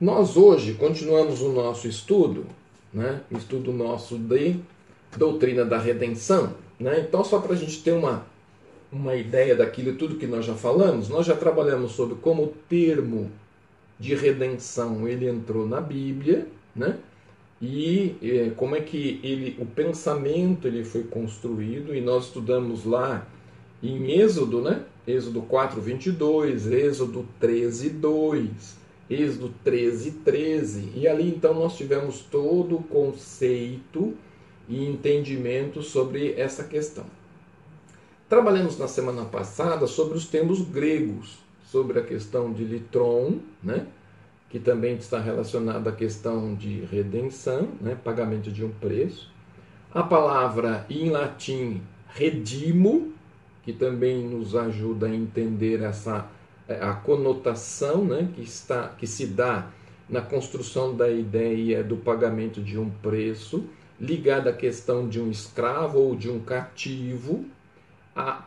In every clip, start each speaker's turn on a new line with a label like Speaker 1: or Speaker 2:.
Speaker 1: Nós hoje continuamos o nosso estudo, né? estudo nosso de doutrina da redenção. Né? Então, só para a gente ter uma, uma ideia daquilo tudo que nós já falamos, nós já trabalhamos sobre como o termo de redenção ele entrou na Bíblia, né? e eh, como é que ele, o pensamento ele foi construído, e nós estudamos lá em Êxodo, né? Êxodo 4, 22, Êxodo 13, 2, Êxodo 13, 13. E ali então nós tivemos todo o conceito e entendimento sobre essa questão. Trabalhamos na semana passada sobre os termos gregos, sobre a questão de litron, né? que também está relacionado à questão de redenção, né? pagamento de um preço. A palavra em latim redimo, que também nos ajuda a entender essa a conotação né, que, está, que se dá na construção da ideia do pagamento de um preço, ligada à questão de um escravo ou de um cativo,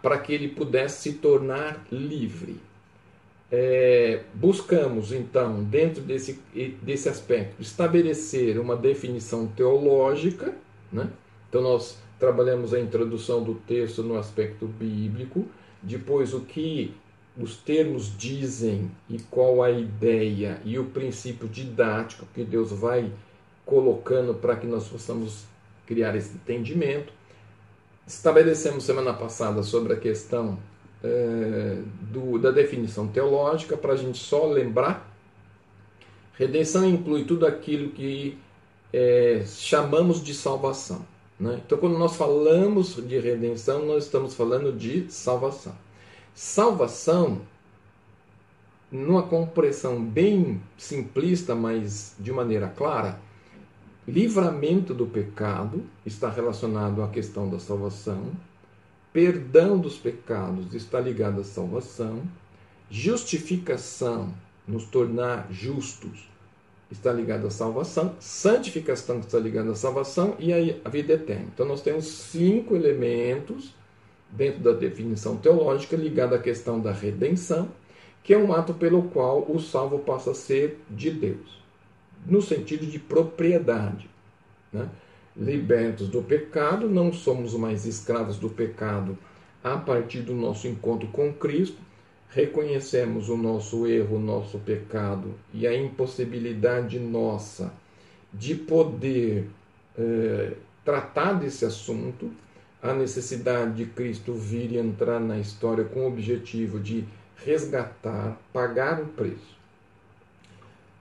Speaker 1: para que ele pudesse se tornar livre. É, buscamos, então, dentro desse, desse aspecto, estabelecer uma definição teológica. Né? Então, nós trabalhamos a introdução do texto no aspecto bíblico, depois o que os termos dizem e qual a ideia e o princípio didático que Deus vai colocando para que nós possamos criar esse entendimento. Estabelecemos semana passada sobre a questão é, do, da definição teológica, para a gente só lembrar. Redenção inclui tudo aquilo que é, chamamos de salvação. Né? Então, quando nós falamos de redenção, nós estamos falando de salvação. Salvação, numa compreensão bem simplista, mas de maneira clara, livramento do pecado está relacionado à questão da salvação, perdão dos pecados está ligado à salvação, justificação, nos tornar justos, está ligado à salvação, santificação está ligada à salvação e à vida eterna. Então nós temos cinco elementos dentro da definição teológica ligada à questão da redenção, que é um ato pelo qual o salvo passa a ser de Deus, no sentido de propriedade. Né? Libertos do pecado, não somos mais escravos do pecado a partir do nosso encontro com Cristo, reconhecemos o nosso erro, o nosso pecado e a impossibilidade nossa de poder eh, tratar desse assunto, a necessidade de Cristo vir e entrar na história com o objetivo de resgatar, pagar o preço.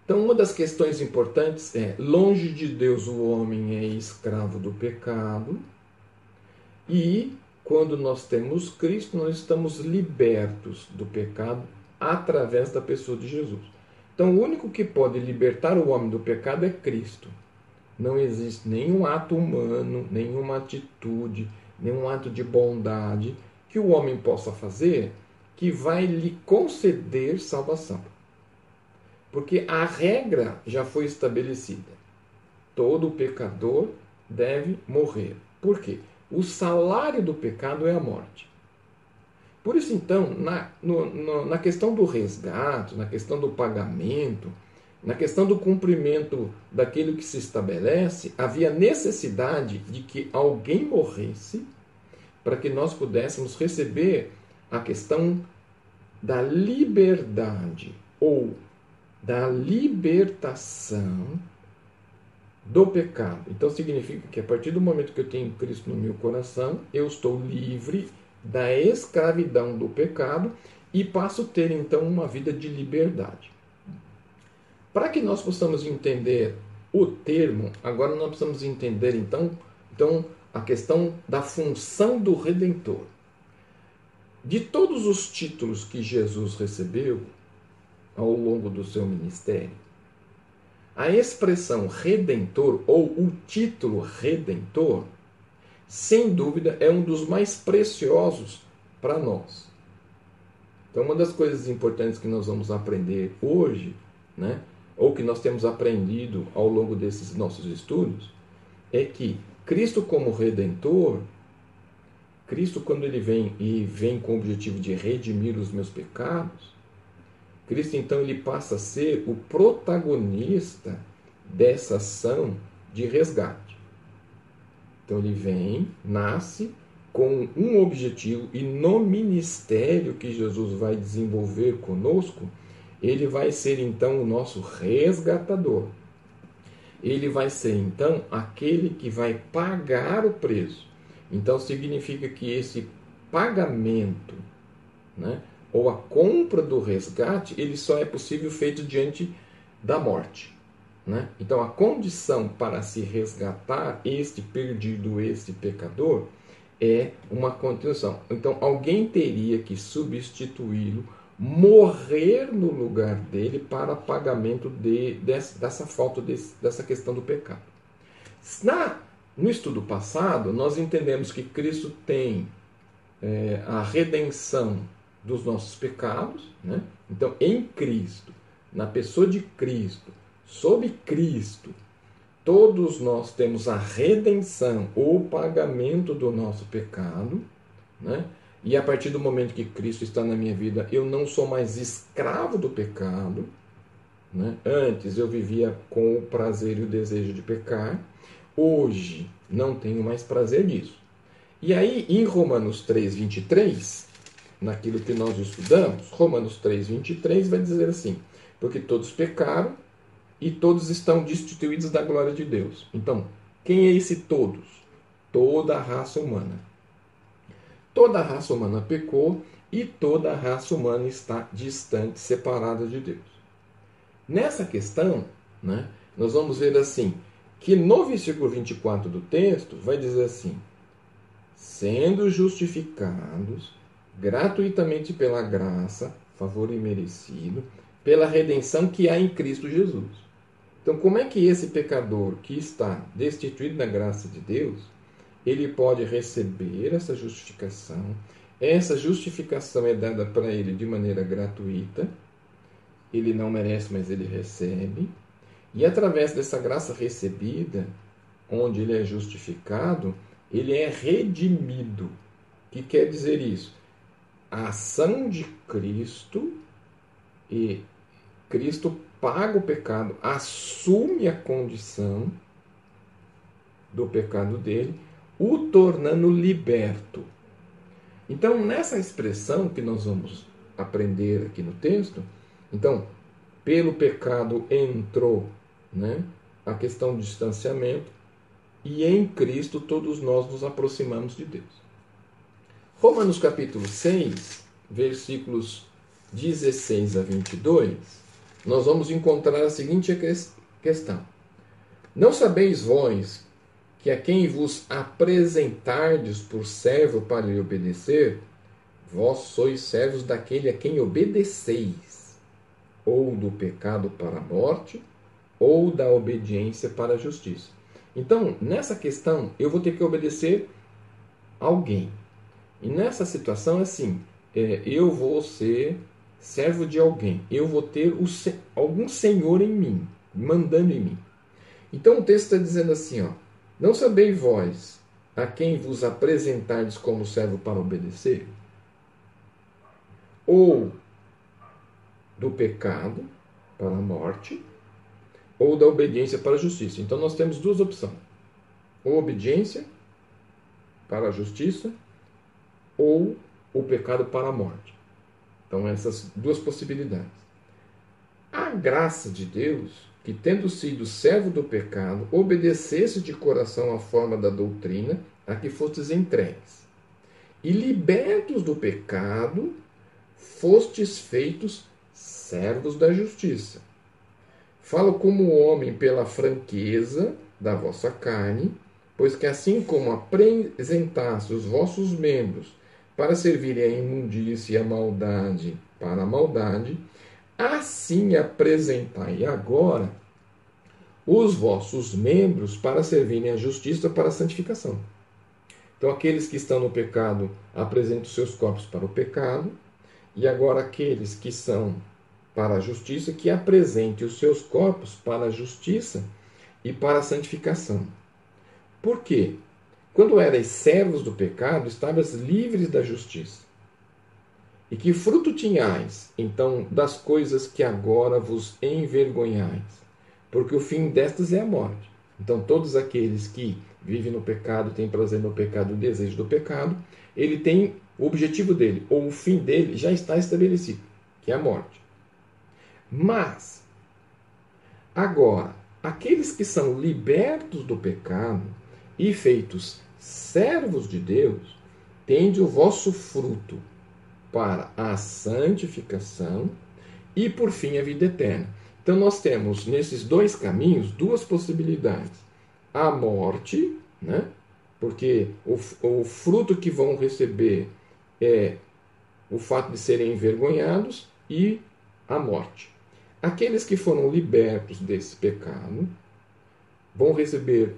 Speaker 1: Então, uma das questões importantes é: longe de Deus o homem é escravo do pecado, e quando nós temos Cristo, nós estamos libertos do pecado através da pessoa de Jesus. Então, o único que pode libertar o homem do pecado é Cristo. Não existe nenhum ato humano, nenhuma atitude, nenhum ato de bondade que o homem possa fazer que vai lhe conceder salvação. Porque a regra já foi estabelecida. Todo pecador deve morrer. Por quê? O salário do pecado é a morte. Por isso, então, na, no, no, na questão do resgate, na questão do pagamento, na questão do cumprimento daquilo que se estabelece, havia necessidade de que alguém morresse para que nós pudéssemos receber a questão da liberdade ou da libertação do pecado. Então significa que a partir do momento que eu tenho Cristo no meu coração, eu estou livre da escravidão do pecado e passo a ter então uma vida de liberdade. Para que nós possamos entender o termo, agora nós precisamos entender então, então a questão da função do redentor. De todos os títulos que Jesus recebeu ao longo do seu ministério, a expressão redentor ou o título redentor, sem dúvida, é um dos mais preciosos para nós. Então, uma das coisas importantes que nós vamos aprender hoje, né, ou que nós temos aprendido ao longo desses nossos estudos, é que Cristo como redentor, Cristo quando ele vem e vem com o objetivo de redimir os meus pecados, Cristo então ele passa a ser o protagonista dessa ação de resgate. Então ele vem, nasce com um objetivo e no ministério que Jesus vai desenvolver conosco, ele vai ser então o nosso resgatador. Ele vai ser então aquele que vai pagar o preço. Então significa que esse pagamento, né, ou a compra do resgate, ele só é possível feito diante da morte. Né? Então, a condição para se resgatar este perdido, este pecador, é uma continuação. Então, alguém teria que substituí-lo, morrer no lugar dele para pagamento de, dessa, dessa falta, desse, dessa questão do pecado. Na, no estudo passado, nós entendemos que Cristo tem é, a redenção dos nossos pecados. Né? Então, em Cristo, na pessoa de Cristo, sob Cristo, todos nós temos a redenção ou pagamento do nosso pecado. Né? E a partir do momento que Cristo está na minha vida, eu não sou mais escravo do pecado. Né? Antes eu vivia com o prazer e o desejo de pecar. Hoje não tenho mais prazer nisso. E aí, em Romanos 3, 23, naquilo que nós estudamos, Romanos 3, 23 vai dizer assim: Porque todos pecaram e todos estão destituídos da glória de Deus. Então, quem é esse todos? Toda a raça humana. Toda a raça humana pecou e toda a raça humana está distante, separada de Deus. Nessa questão, né, nós vamos ver assim, que no versículo 24 do texto vai dizer assim: sendo justificados gratuitamente pela graça, favor imerecido, pela redenção que há em Cristo Jesus. Então, como é que esse pecador que está destituído da graça de Deus, ele pode receber essa justificação? Essa justificação é dada para ele de maneira gratuita. Ele não merece, mas ele recebe. E através dessa graça recebida, onde ele é justificado, ele é redimido. O que quer dizer isso? a ação de Cristo e Cristo paga o pecado, assume a condição do pecado dele, o tornando liberto. Então, nessa expressão que nós vamos aprender aqui no texto, então, pelo pecado entrou né, a questão do distanciamento, e em Cristo todos nós nos aproximamos de Deus. Romanos capítulo 6, versículos 16 a 22, nós vamos encontrar a seguinte questão: Não sabeis vós que a quem vos apresentardes por servo para lhe obedecer, vós sois servos daquele a quem obedeceis, ou do pecado para a morte, ou da obediência para a justiça. Então, nessa questão, eu vou ter que obedecer alguém. E nessa situação, assim, é, eu vou ser servo de alguém, eu vou ter o, algum senhor em mim, mandando em mim. Então o texto está dizendo assim: ó, não sabeis vós a quem vos apresentardes como servo para obedecer? Ou do pecado para a morte, ou da obediência para a justiça. Então nós temos duas opções: ou obediência para a justiça, ou o pecado para a morte. Então, essas duas possibilidades. A graça de Deus, que tendo sido servo do pecado, obedecesse de coração à forma da doutrina a que fostes entregues. E libertos do pecado, fostes feitos servos da justiça. Falo como homem pela franqueza da vossa carne, pois que assim como apresentaste os vossos membros para servirem a imundícia e a maldade para a maldade, assim apresentai agora os vossos membros para servirem a justiça para a santificação. Então, aqueles que estão no pecado apresentam seus corpos para o pecado, e agora aqueles que são para a justiça, que apresentem os seus corpos para a justiça e para a santificação. Por quê? Quando erais servos do pecado, estavas livres da justiça. E que fruto tinhais, então, das coisas que agora vos envergonhais? Porque o fim destas é a morte. Então, todos aqueles que vivem no pecado, têm prazer no pecado, o desejo do pecado, ele tem o objetivo dele, ou o fim dele, já está estabelecido, que é a morte. Mas, agora, aqueles que são libertos do pecado e feitos servos de Deus, tende o vosso fruto para a santificação e, por fim, a vida eterna. Então, nós temos nesses dois caminhos duas possibilidades: a morte, né? porque o, o fruto que vão receber é o fato de serem envergonhados e a morte. Aqueles que foram libertos desse pecado vão receber,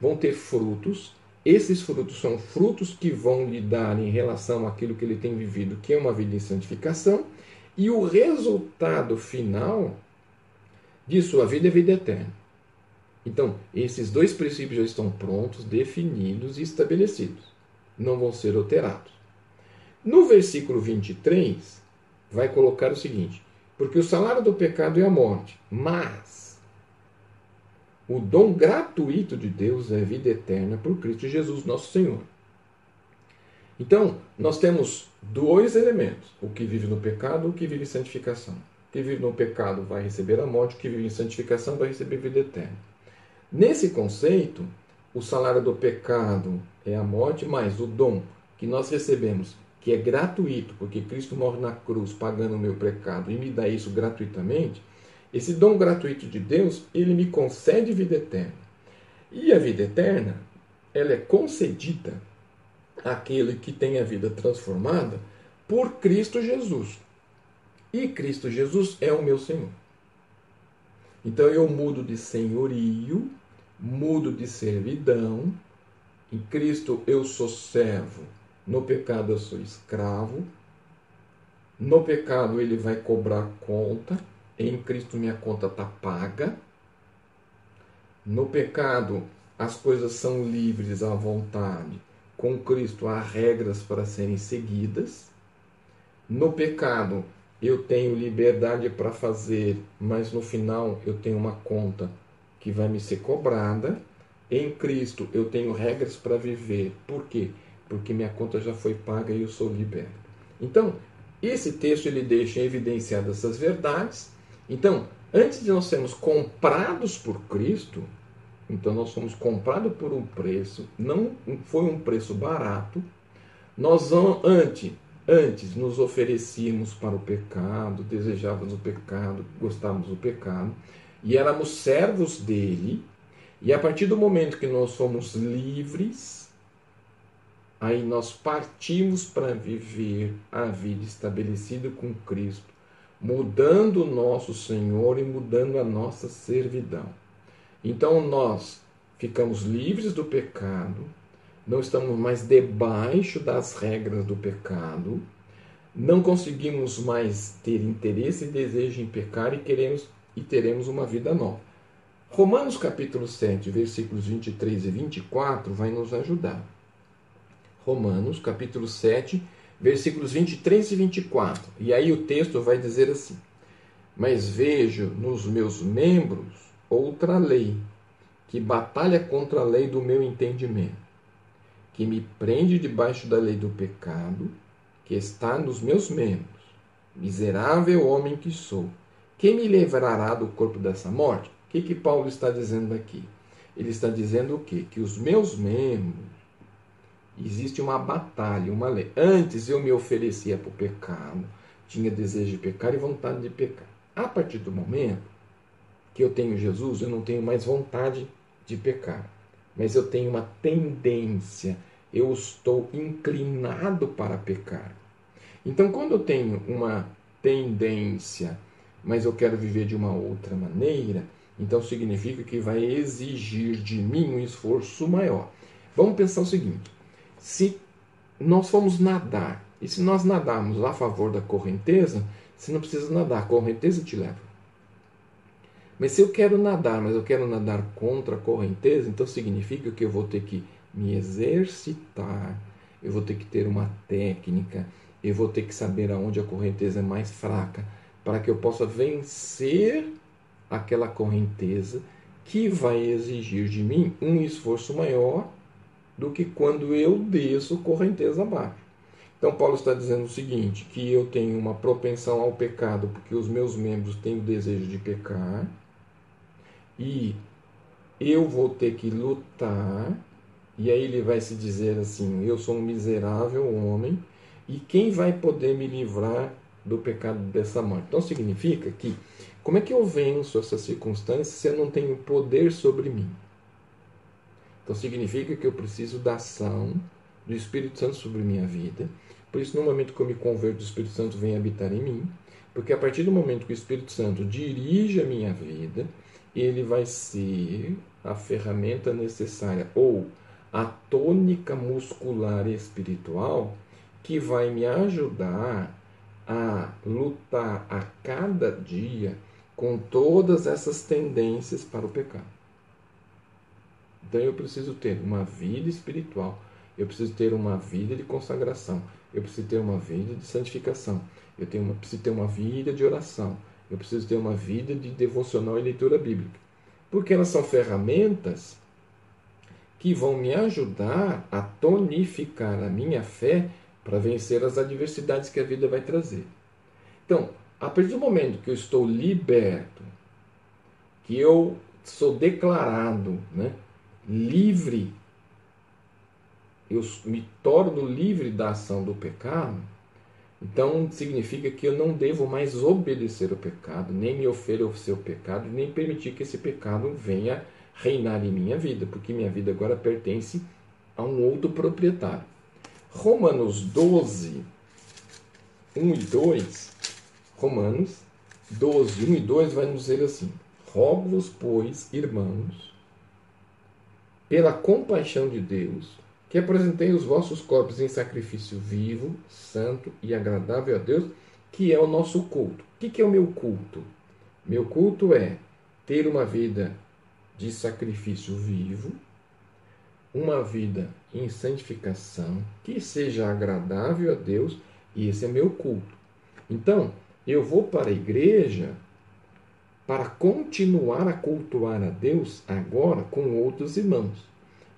Speaker 1: vão ter frutos. Esses frutos são frutos que vão lhe dar em relação àquilo que ele tem vivido, que é uma vida em santificação, e o resultado final de sua vida é vida eterna. Então, esses dois princípios já estão prontos, definidos e estabelecidos. Não vão ser alterados. No versículo 23, vai colocar o seguinte: Porque o salário do pecado é a morte, mas o dom gratuito de Deus é vida eterna por Cristo Jesus, nosso Senhor. Então, nós temos dois elementos: o que vive no pecado e o que vive em santificação. O que vive no pecado vai receber a morte, o que vive em santificação vai receber vida eterna. Nesse conceito, o salário do pecado é a morte, mas o dom que nós recebemos que é gratuito, porque Cristo morre na cruz pagando o meu pecado e me dá isso gratuitamente, esse dom gratuito de Deus, ele me concede vida eterna. E a vida eterna, ela é concedida àquele que tem a vida transformada por Cristo Jesus. E Cristo Jesus é o meu Senhor. Então eu mudo de senhorio, mudo de servidão. Em Cristo eu sou servo no pecado eu sou escravo. No pecado ele vai cobrar conta. Em Cristo minha conta está paga. No pecado as coisas são livres à vontade. Com Cristo há regras para serem seguidas. No pecado eu tenho liberdade para fazer, mas no final eu tenho uma conta que vai me ser cobrada. Em Cristo eu tenho regras para viver. Por quê? porque minha conta já foi paga e eu sou liberto. Então, esse texto ele deixa evidenciadas essas verdades. Então, antes de nós sermos comprados por Cristo, então nós fomos comprados por um preço, não foi um preço barato. Nós antes, antes nos oferecíamos para o pecado, desejávamos o pecado, gostávamos do pecado, e éramos servos dele. E a partir do momento que nós somos livres, aí nós partimos para viver a vida estabelecida com Cristo, mudando o nosso Senhor e mudando a nossa servidão. Então nós ficamos livres do pecado, não estamos mais debaixo das regras do pecado, não conseguimos mais ter interesse e desejo em pecar e queremos e teremos uma vida nova. Romanos capítulo 7, versículos 23 e 24 vai nos ajudar. Romanos, capítulo 7, versículos 23 e 24. E aí o texto vai dizer assim: Mas vejo nos meus membros outra lei, que batalha contra a lei do meu entendimento, que me prende debaixo da lei do pecado, que está nos meus membros. Miserável homem que sou, quem me livrará do corpo dessa morte? O que, que Paulo está dizendo aqui? Ele está dizendo o quê? Que os meus membros Existe uma batalha, uma lei. Antes eu me oferecia para o pecado, tinha desejo de pecar e vontade de pecar. A partir do momento que eu tenho Jesus, eu não tenho mais vontade de pecar, mas eu tenho uma tendência, eu estou inclinado para pecar. Então, quando eu tenho uma tendência, mas eu quero viver de uma outra maneira, então significa que vai exigir de mim um esforço maior. Vamos pensar o seguinte: se nós formos nadar, e se nós nadarmos a favor da correnteza, você não precisa nadar, a correnteza te leva. Mas se eu quero nadar, mas eu quero nadar contra a correnteza, então significa que eu vou ter que me exercitar, eu vou ter que ter uma técnica, eu vou ter que saber aonde a correnteza é mais fraca, para que eu possa vencer aquela correnteza que vai exigir de mim um esforço maior do que quando eu desço correnteza abaixo. Então, Paulo está dizendo o seguinte: que eu tenho uma propensão ao pecado, porque os meus membros têm o desejo de pecar, e eu vou ter que lutar, e aí ele vai se dizer assim: eu sou um miserável homem, e quem vai poder me livrar do pecado dessa morte? Então, significa que, como é que eu venço essa circunstância se eu não tenho poder sobre mim? Então, significa que eu preciso da ação do Espírito Santo sobre minha vida. Por isso, no momento que eu me converto, o Espírito Santo vem habitar em mim. Porque a partir do momento que o Espírito Santo dirige a minha vida, ele vai ser a ferramenta necessária ou a tônica muscular espiritual que vai me ajudar a lutar a cada dia com todas essas tendências para o pecado. Então eu preciso ter uma vida espiritual, eu preciso ter uma vida de consagração, eu preciso ter uma vida de santificação, eu tenho uma, preciso ter uma vida de oração, eu preciso ter uma vida de devocional e leitura bíblica. Porque elas são ferramentas que vão me ajudar a tonificar a minha fé para vencer as adversidades que a vida vai trazer. Então, a partir do momento que eu estou liberto, que eu sou declarado né, livre, eu me torno livre da ação do pecado, então significa que eu não devo mais obedecer ao pecado, nem me oferecer ao pecado, nem permitir que esse pecado venha reinar em minha vida, porque minha vida agora pertence a um outro proprietário. Romanos 12, 1 e 2, Romanos 12, 1 e 2 vai nos dizer assim: Rogo-vos, pois, irmãos, pela compaixão de Deus, que apresentei os vossos corpos em sacrifício vivo, santo e agradável a Deus, que é o nosso culto. O que é o meu culto? Meu culto é ter uma vida de sacrifício vivo, uma vida em santificação, que seja agradável a Deus, e esse é meu culto. Então, eu vou para a igreja para continuar a cultuar a Deus agora com outros irmãos.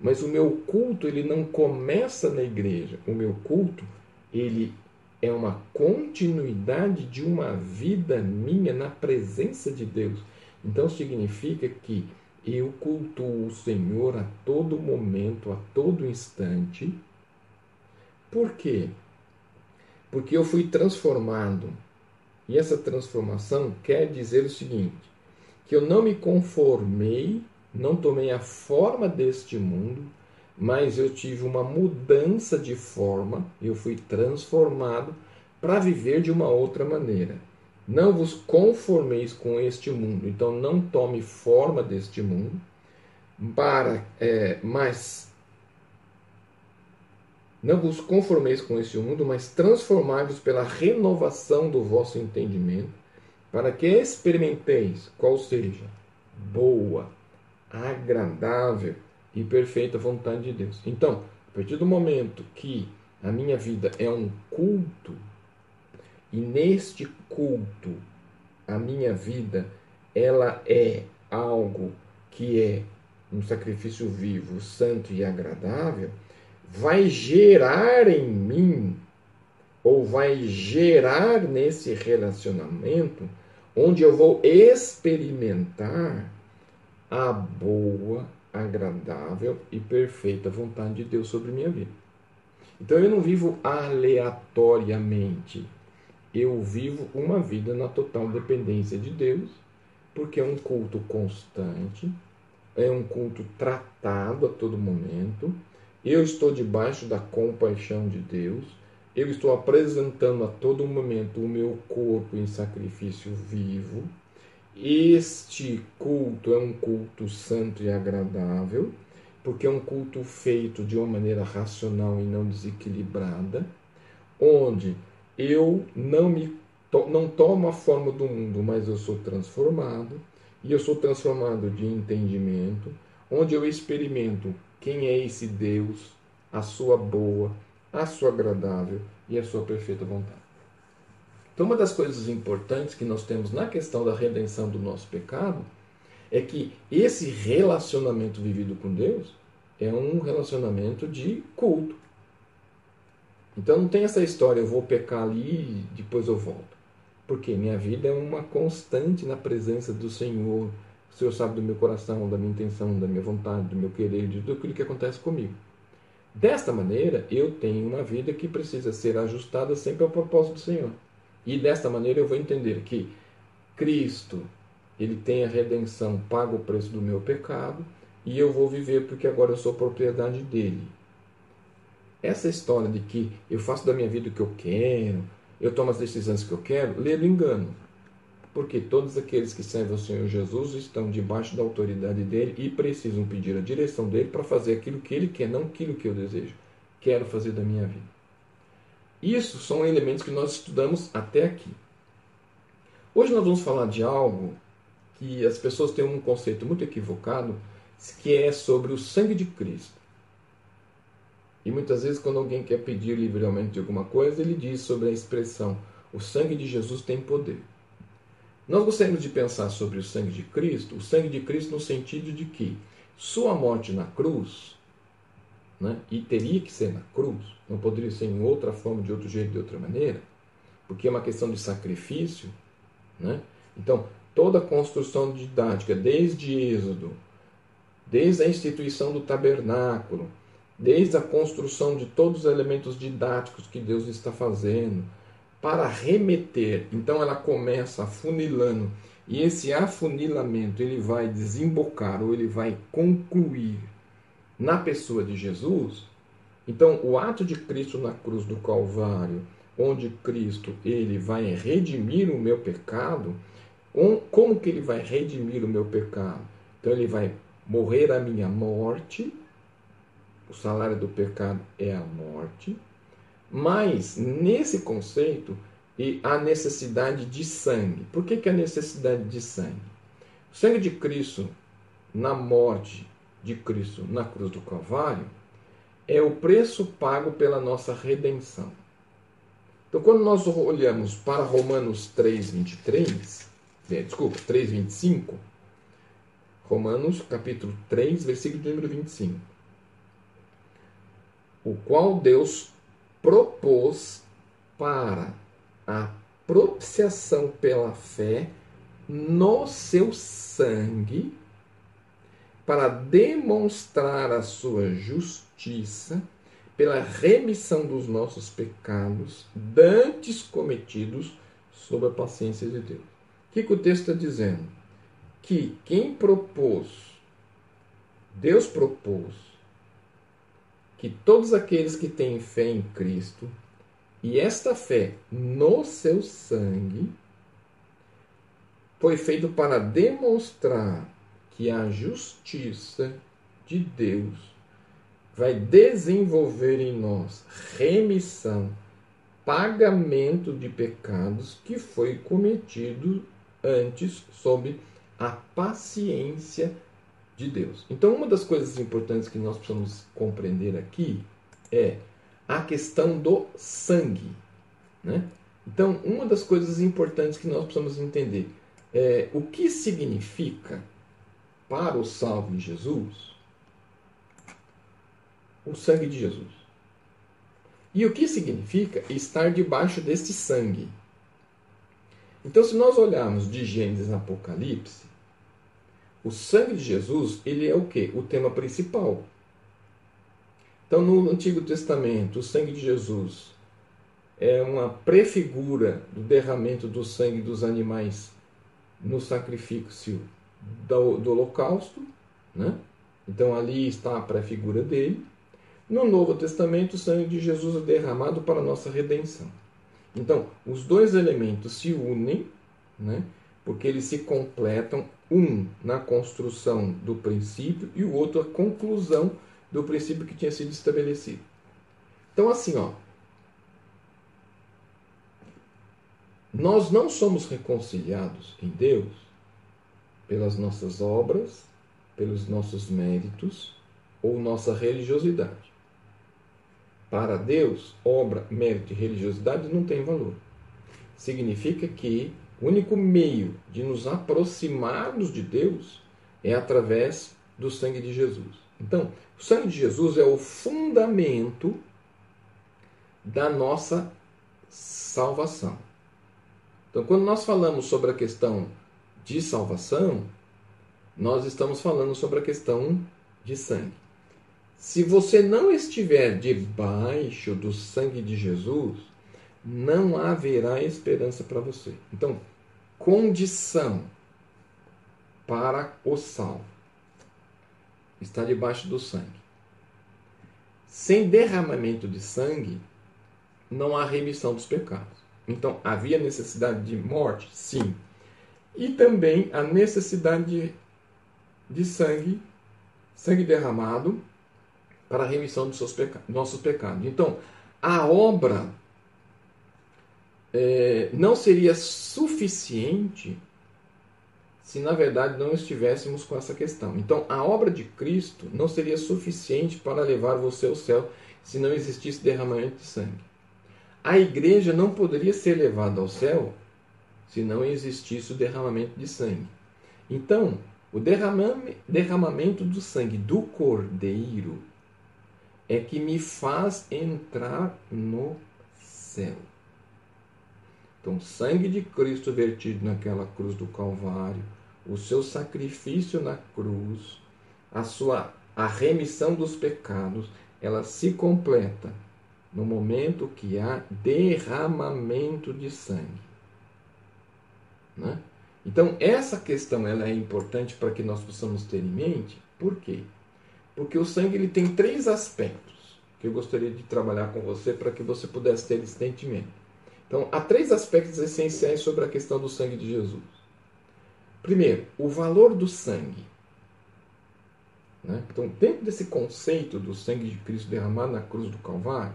Speaker 1: Mas o meu culto ele não começa na igreja. O meu culto ele é uma continuidade de uma vida minha na presença de Deus. Então significa que eu cultuo o Senhor a todo momento, a todo instante. Por quê? Porque eu fui transformado. E essa transformação quer dizer o seguinte: que eu não me conformei não tomei a forma deste mundo, mas eu tive uma mudança de forma, eu fui transformado para viver de uma outra maneira. Não vos conformeis com este mundo, então não tome forma deste mundo, para, é, mas não vos conformeis com este mundo, mas transformai-vos pela renovação do vosso entendimento, para que experimenteis qual seja boa, agradável e perfeita vontade de Deus. Então, a partir do momento que a minha vida é um culto, e neste culto a minha vida ela é algo que é um sacrifício vivo, santo e agradável, vai gerar em mim ou vai gerar nesse relacionamento onde eu vou experimentar a boa, agradável e perfeita vontade de Deus sobre minha vida. Então eu não vivo aleatoriamente. Eu vivo uma vida na total dependência de Deus, porque é um culto constante, é um culto tratado a todo momento. Eu estou debaixo da compaixão de Deus. Eu estou apresentando a todo momento o meu corpo em sacrifício vivo este culto é um culto santo e agradável, porque é um culto feito de uma maneira racional e não desequilibrada, onde eu não me to não tomo a forma do mundo, mas eu sou transformado, e eu sou transformado de entendimento, onde eu experimento quem é esse Deus, a sua boa, a sua agradável e a sua perfeita vontade. Então, uma das coisas importantes que nós temos na questão da redenção do nosso pecado é que esse relacionamento vivido com Deus é um relacionamento de culto. Então não tem essa história, eu vou pecar ali e depois eu volto. Porque minha vida é uma constante na presença do Senhor. O Senhor sabe do meu coração, da minha intenção, da minha vontade, do meu querer, de tudo aquilo que acontece comigo. Desta maneira, eu tenho uma vida que precisa ser ajustada sempre ao propósito do Senhor. E desta maneira eu vou entender que Cristo, ele tem a redenção, paga o preço do meu pecado, e eu vou viver porque agora eu sou propriedade dele. Essa história de que eu faço da minha vida o que eu quero, eu tomo as decisões que eu quero, lê do engano. Porque todos aqueles que servem ao Senhor Jesus estão debaixo da autoridade dele e precisam pedir a direção dele para fazer aquilo que ele quer, não aquilo que eu desejo. Quero fazer da minha vida. Isso são elementos que nós estudamos até aqui. Hoje nós vamos falar de algo que as pessoas têm um conceito muito equivocado, que é sobre o sangue de Cristo. E muitas vezes, quando alguém quer pedir livremente alguma coisa, ele diz sobre a expressão: o sangue de Jesus tem poder. Nós gostaríamos de pensar sobre o sangue de Cristo, o sangue de Cristo no sentido de que sua morte na cruz, né, e teria que ser na cruz, não poderia ser em outra forma, de outro jeito, de outra maneira, porque é uma questão de sacrifício. Né? Então, toda a construção didática, desde Êxodo, desde a instituição do tabernáculo, desde a construção de todos os elementos didáticos que Deus está fazendo, para remeter. Então ela começa afunilando e esse afunilamento ele vai desembocar ou ele vai concluir na pessoa de Jesus. Então o ato de Cristo na cruz do Calvário, onde Cristo ele vai redimir o meu pecado, como que ele vai redimir o meu pecado? Então ele vai morrer a minha morte, o salário do pecado é a morte, mas, nesse conceito, e a necessidade de sangue. Por que, que a necessidade de sangue? O sangue de Cristo na morte de Cristo na cruz do Calvário é o preço pago pela nossa redenção. Então, quando nós olhamos para Romanos 3,23, é, desculpa, 3,25, Romanos capítulo 3, versículo número 25, o qual Deus propôs para a propiciação pela fé no seu sangue, para demonstrar a sua justiça pela remissão dos nossos pecados dantes cometidos sob a paciência de Deus. O que, que o texto está dizendo? Que quem propôs, Deus propôs que todos aqueles que têm fé em Cristo e esta fé no seu sangue foi feito para demonstrar que a justiça de Deus vai desenvolver em nós remissão, pagamento de pecados que foi cometido antes sob a paciência de Deus. Então, uma das coisas importantes que nós precisamos compreender aqui é a questão do sangue. Né? Então, uma das coisas importantes que nós precisamos entender é o que significa para o salvo em Jesus o sangue de Jesus. E o que significa estar debaixo deste sangue? Então, se nós olharmos de Gênesis a Apocalipse, o sangue de Jesus, ele é o que? O tema principal. Então, no Antigo Testamento, o sangue de Jesus é uma prefigura do derramamento do sangue dos animais no sacrifício do, do holocausto, né? Então ali está a prefigura dele. No Novo Testamento, o sangue de Jesus é derramado para a nossa redenção. Então, os dois elementos se unem, né? porque eles se completam, um na construção do princípio e o outro a conclusão do princípio que tinha sido estabelecido. Então, assim, ó, nós não somos reconciliados em Deus pelas nossas obras, pelos nossos méritos ou nossa religiosidade. para Deus, obra, mérito e religiosidade não tem valor. Significa que o único meio de nos aproximarmos de Deus é através do sangue de Jesus. Então, o sangue de Jesus é o fundamento da nossa salvação. Então, quando nós falamos sobre a questão de salvação, nós estamos falando sobre a questão de sangue. Se você não estiver debaixo do sangue de Jesus, não haverá esperança para você. Então, condição para o salvo está debaixo do sangue. Sem derramamento de sangue, não há remissão dos pecados. Então, havia necessidade de morte? Sim. E também a necessidade de, de sangue, sangue derramado, para a remissão dos seus peca nossos pecados. Então, a obra é, não seria suficiente se na verdade não estivéssemos com essa questão. Então, a obra de Cristo não seria suficiente para levar você ao céu se não existisse derramamento de sangue. A igreja não poderia ser levada ao céu se não existisse o derramamento de sangue. Então, o derramamento do sangue do Cordeiro é que me faz entrar no céu. Então, sangue de Cristo vertido naquela cruz do Calvário, o seu sacrifício na cruz, a sua a remissão dos pecados, ela se completa no momento que há derramamento de sangue. Né? Então, essa questão ela é importante para que nós possamos ter em mente. Por quê? Porque o sangue ele tem três aspectos que eu gostaria de trabalhar com você para que você pudesse ter esse entendimento. Então, há três aspectos essenciais sobre a questão do sangue de Jesus. Primeiro, o valor do sangue. Né? Então, dentro desse conceito do sangue de Cristo derramado na cruz do Calvário,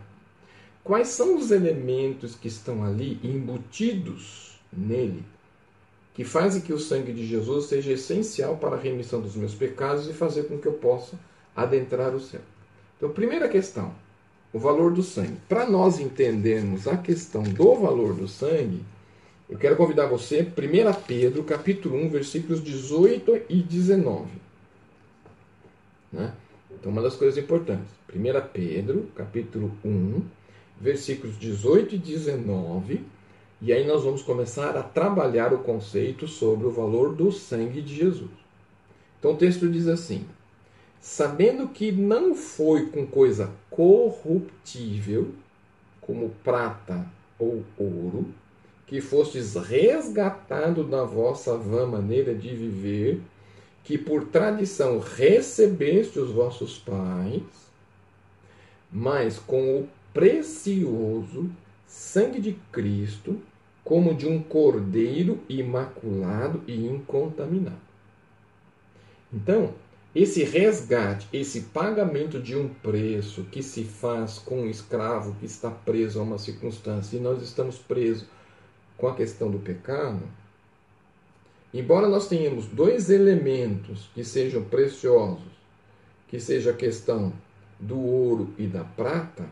Speaker 1: quais são os elementos que estão ali embutidos nele que fazem que o sangue de Jesus seja essencial para a remissão dos meus pecados e fazer com que eu possa adentrar o céu? Então, primeira questão, o valor do sangue. Para nós entendermos a questão do valor do sangue, eu quero convidar você, 1 Pedro, capítulo 1, versículos 18 e 19. Né? Então, uma das coisas importantes. 1 Pedro, capítulo 1, versículos 18 e 19. E aí nós vamos começar a trabalhar o conceito sobre o valor do sangue de Jesus. Então o texto diz assim: sabendo que não foi com coisa corruptível, como prata ou ouro, que fostes resgatado da vossa vã maneira de viver, que por tradição recebeste os vossos pais, mas com o precioso sangue de Cristo, como de um cordeiro imaculado e incontaminado. Então, esse resgate, esse pagamento de um preço que se faz com um escravo que está preso a uma circunstância e nós estamos presos com a questão do pecado, embora nós tenhamos dois elementos que sejam preciosos, que seja a questão do ouro e da prata,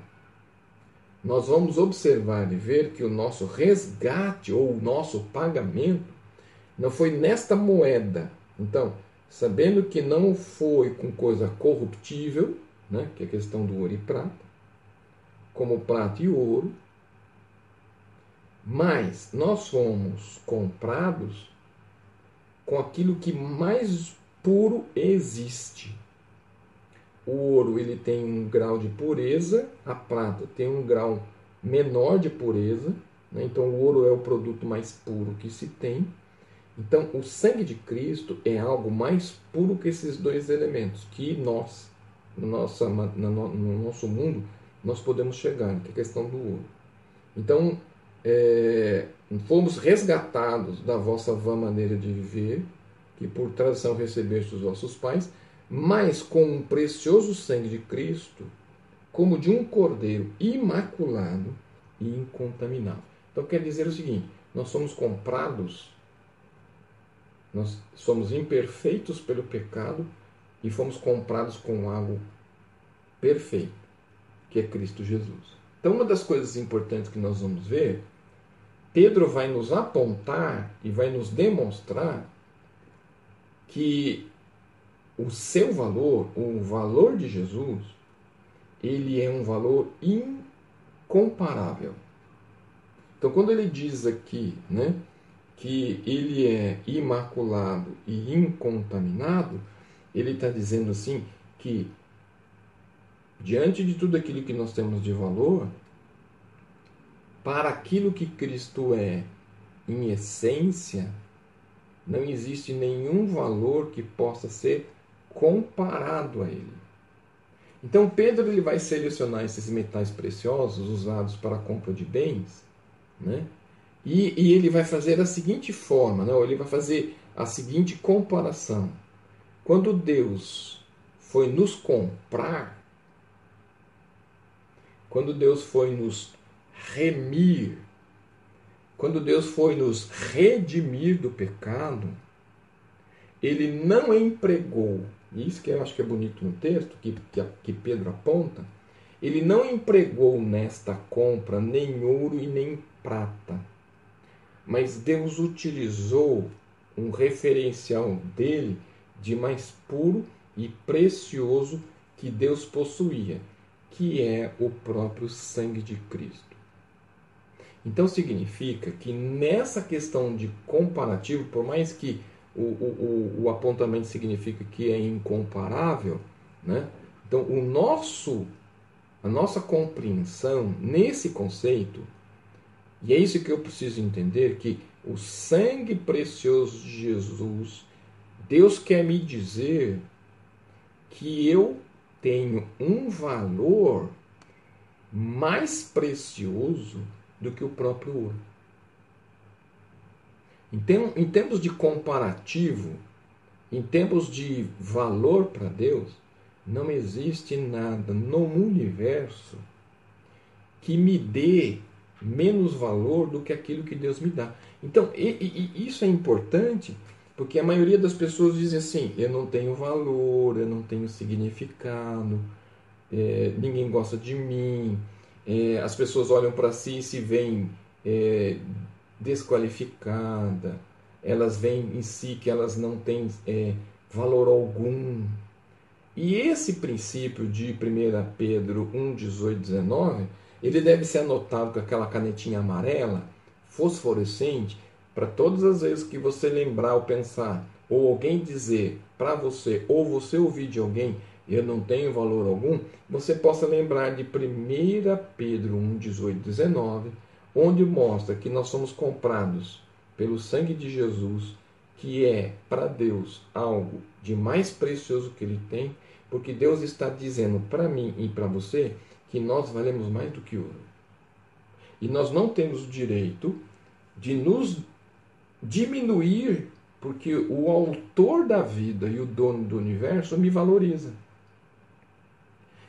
Speaker 1: nós vamos observar e ver que o nosso resgate ou o nosso pagamento não foi nesta moeda. Então, sabendo que não foi com coisa corruptível, né, que é a questão do ouro e prata, como prata e ouro, mas nós fomos comprados com aquilo que mais puro existe. O ouro ele tem um grau de pureza, a prata tem um grau menor de pureza, né? então o ouro é o produto mais puro que se tem então, o sangue de Cristo é algo mais puro que esses dois elementos que nós, no nosso, no nosso mundo, nós podemos chegar, que é a questão do ouro. Então, é, fomos resgatados da vossa vã maneira de viver, que por tradição recebeste os vossos pais, mas com um precioso sangue de Cristo, como de um cordeiro imaculado e incontaminado. Então, quer dizer o seguinte: nós somos comprados nós somos imperfeitos pelo pecado e fomos comprados com algo perfeito, que é Cristo Jesus. Então, uma das coisas importantes que nós vamos ver, Pedro vai nos apontar e vai nos demonstrar que o seu valor, o valor de Jesus, ele é um valor incomparável. Então, quando ele diz aqui, né, que ele é imaculado e incontaminado, ele está dizendo assim que diante de tudo aquilo que nós temos de valor, para aquilo que Cristo é em essência, não existe nenhum valor que possa ser comparado a ele. Então Pedro ele vai selecionar esses metais preciosos usados para a compra de bens, né? E, e ele vai fazer da seguinte forma, né? ele vai fazer a seguinte comparação. Quando Deus foi nos comprar, quando Deus foi nos remir, quando Deus foi nos redimir do pecado, ele não empregou, isso que eu acho que é bonito no texto, que, que, que Pedro aponta, ele não empregou nesta compra nem ouro e nem prata mas Deus utilizou um referencial dele de mais puro e precioso que Deus possuía, que é o próprio sangue de Cristo. Então significa que nessa questão de comparativo, por mais que o, o, o apontamento significa que é incomparável, né? então o nosso, a nossa compreensão nesse conceito e é isso que eu preciso entender: que o sangue precioso de Jesus, Deus quer me dizer que eu tenho um valor mais precioso do que o próprio ouro. Em, tempos de comparativo, em tempos de valor para Deus, não existe nada no universo que me dê menos valor do que aquilo que Deus me dá. Então, e, e, isso é importante porque a maioria das pessoas dizem assim: eu não tenho valor, eu não tenho significado, é, ninguém gosta de mim. É, as pessoas olham para si e se veem é, desqualificada, elas veem em si que elas não têm é, valor algum. E esse princípio de 1 Pedro 1, 18, 19 ele deve ser anotado com aquela canetinha amarela, fosforescente, para todas as vezes que você lembrar ou pensar, ou alguém dizer para você, ou você ouvir de alguém, eu não tenho valor algum, você possa lembrar de 1 Pedro 1, 18, 19, onde mostra que nós somos comprados pelo sangue de Jesus, que é para Deus algo de mais precioso que Ele tem, porque Deus está dizendo para mim e para você que nós valemos mais do que ouro. E nós não temos o direito de nos diminuir porque o autor da vida e o dono do universo me valoriza.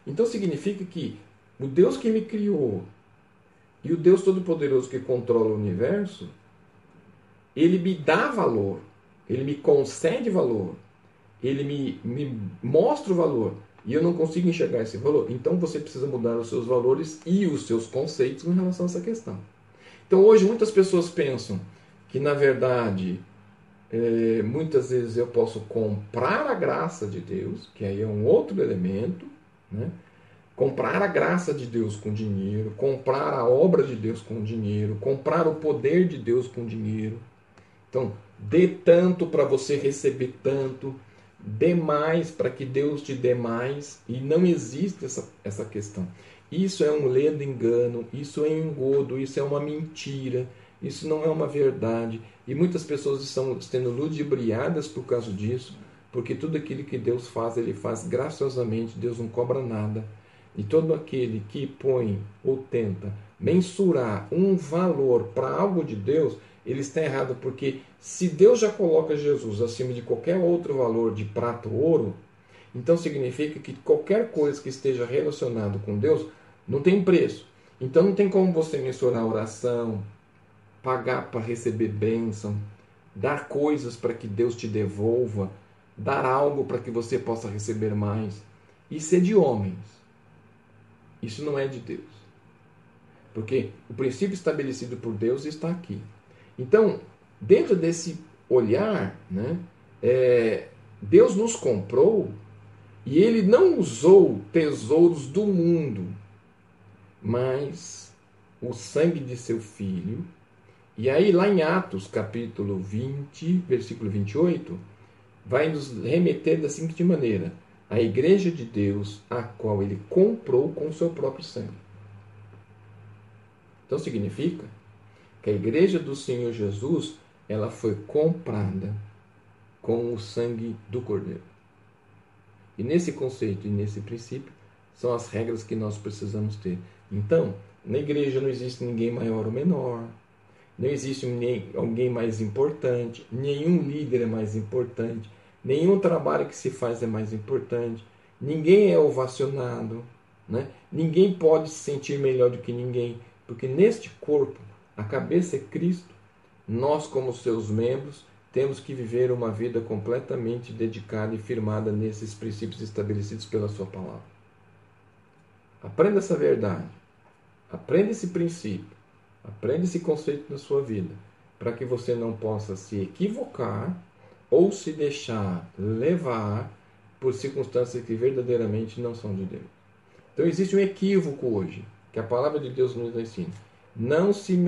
Speaker 1: Então significa que o Deus que me criou e o Deus Todo-Poderoso que controla o universo, ele me dá valor, ele me concede valor, ele me, me mostra o valor e eu não consigo enxergar esse valor, então você precisa mudar os seus valores e os seus conceitos em relação a essa questão. Então hoje muitas pessoas pensam que na verdade é, muitas vezes eu posso comprar a graça de Deus, que aí é um outro elemento, né? comprar a graça de Deus com dinheiro, comprar a obra de Deus com dinheiro, comprar o poder de Deus com dinheiro. Então, dê tanto para você receber tanto, dê mais para que Deus te dê mais, e não existe essa, essa questão. Isso é um ledo engano, isso é engodo, isso é uma mentira, isso não é uma verdade. E muitas pessoas estão sendo ludibriadas por causa disso, porque tudo aquilo que Deus faz, Ele faz graciosamente, Deus não cobra nada. E todo aquele que põe ou tenta mensurar um valor para algo de Deus, ele está errado, porque se Deus já coloca Jesus acima de qualquer outro valor de prata ou ouro, então significa que qualquer coisa que esteja relacionado com Deus não tem preço. Então não tem como você mensurar oração, pagar para receber bênção, dar coisas para que Deus te devolva, dar algo para que você possa receber mais. Isso é de homens. Isso não é de Deus. Porque o princípio estabelecido por Deus está aqui. Então, dentro desse olhar, né, é, Deus nos comprou e ele não usou tesouros do mundo, mas o sangue de seu filho. E aí, lá em Atos, capítulo 20, versículo 28, vai nos remeter da seguinte maneira: a igreja de Deus, a qual ele comprou com o seu próprio sangue. Então significa que a igreja do Senhor Jesus, ela foi comprada com o sangue do Cordeiro. E nesse conceito e nesse princípio são as regras que nós precisamos ter. Então, na igreja não existe ninguém maior ou menor, não existe ninguém, alguém mais importante, nenhum líder é mais importante, nenhum trabalho que se faz é mais importante, ninguém é ovacionado, né? ninguém pode se sentir melhor do que ninguém, porque neste corpo, a cabeça é Cristo, nós, como seus membros, temos que viver uma vida completamente dedicada e firmada nesses princípios estabelecidos pela Sua palavra. Aprenda essa verdade, aprenda esse princípio, aprenda esse conceito na sua vida, para que você não possa se equivocar ou se deixar levar por circunstâncias que verdadeiramente não são de Deus. Então existe um equívoco hoje, que a palavra de Deus nos ensina. Não se,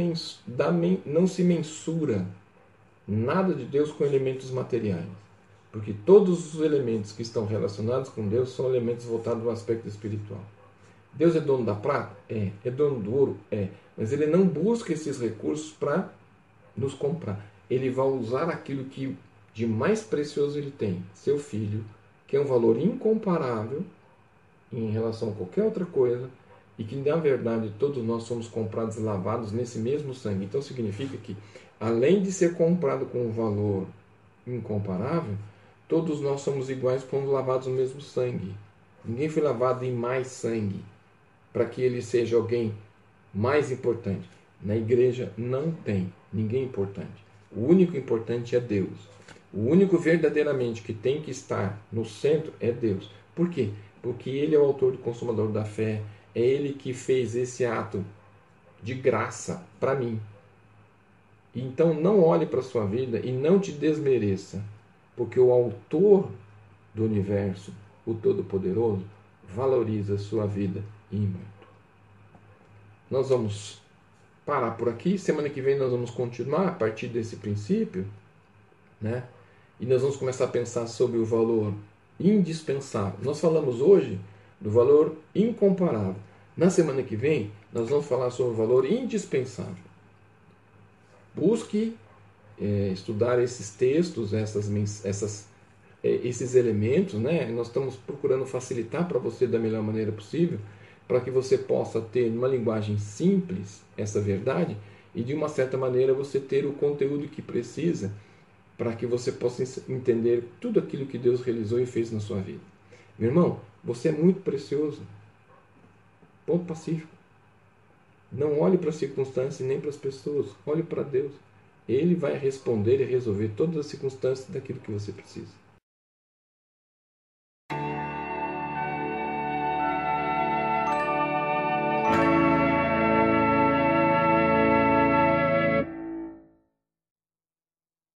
Speaker 1: não se mensura nada de Deus com elementos materiais. Porque todos os elementos que estão relacionados com Deus são elementos voltados ao aspecto espiritual. Deus é dono da prata? É. É dono do ouro? É. Mas ele não busca esses recursos para nos comprar. Ele vai usar aquilo que de mais precioso ele tem, seu filho, que é um valor incomparável em relação a qualquer outra coisa, e que na verdade todos nós somos comprados e lavados nesse mesmo sangue. Então significa que além de ser comprado com um valor incomparável, todos nós somos iguais, fomos lavados no mesmo sangue. Ninguém foi lavado em mais sangue para que ele seja alguém mais importante. Na igreja não tem ninguém importante. O único importante é Deus. O único verdadeiramente que tem que estar no centro é Deus. Por quê? Porque Ele é o autor e consumador da fé. É Ele que fez esse ato de graça para mim. Então não olhe para a sua vida e não te desmereça, porque o autor do universo, o Todo-Poderoso, valoriza a sua vida e muito. Nós vamos parar por aqui. Semana que vem nós vamos continuar a partir desse princípio, né? E nós vamos começar a pensar sobre o valor indispensável. Nós falamos hoje do valor incomparável. Na semana que vem, nós vamos falar sobre o valor indispensável. Busque é, estudar esses textos, essas, essas, é, esses elementos, né? Nós estamos procurando facilitar para você da melhor maneira possível, para que você possa ter, numa linguagem simples, essa verdade e de uma certa maneira você ter o conteúdo que precisa para que você possa entender tudo aquilo que Deus realizou e fez na sua vida. Meu irmão, você é muito precioso. Ponto pacífico. Não olhe para as circunstâncias nem para as pessoas. Olhe para Deus. Ele vai responder e resolver todas as circunstâncias daquilo que você precisa.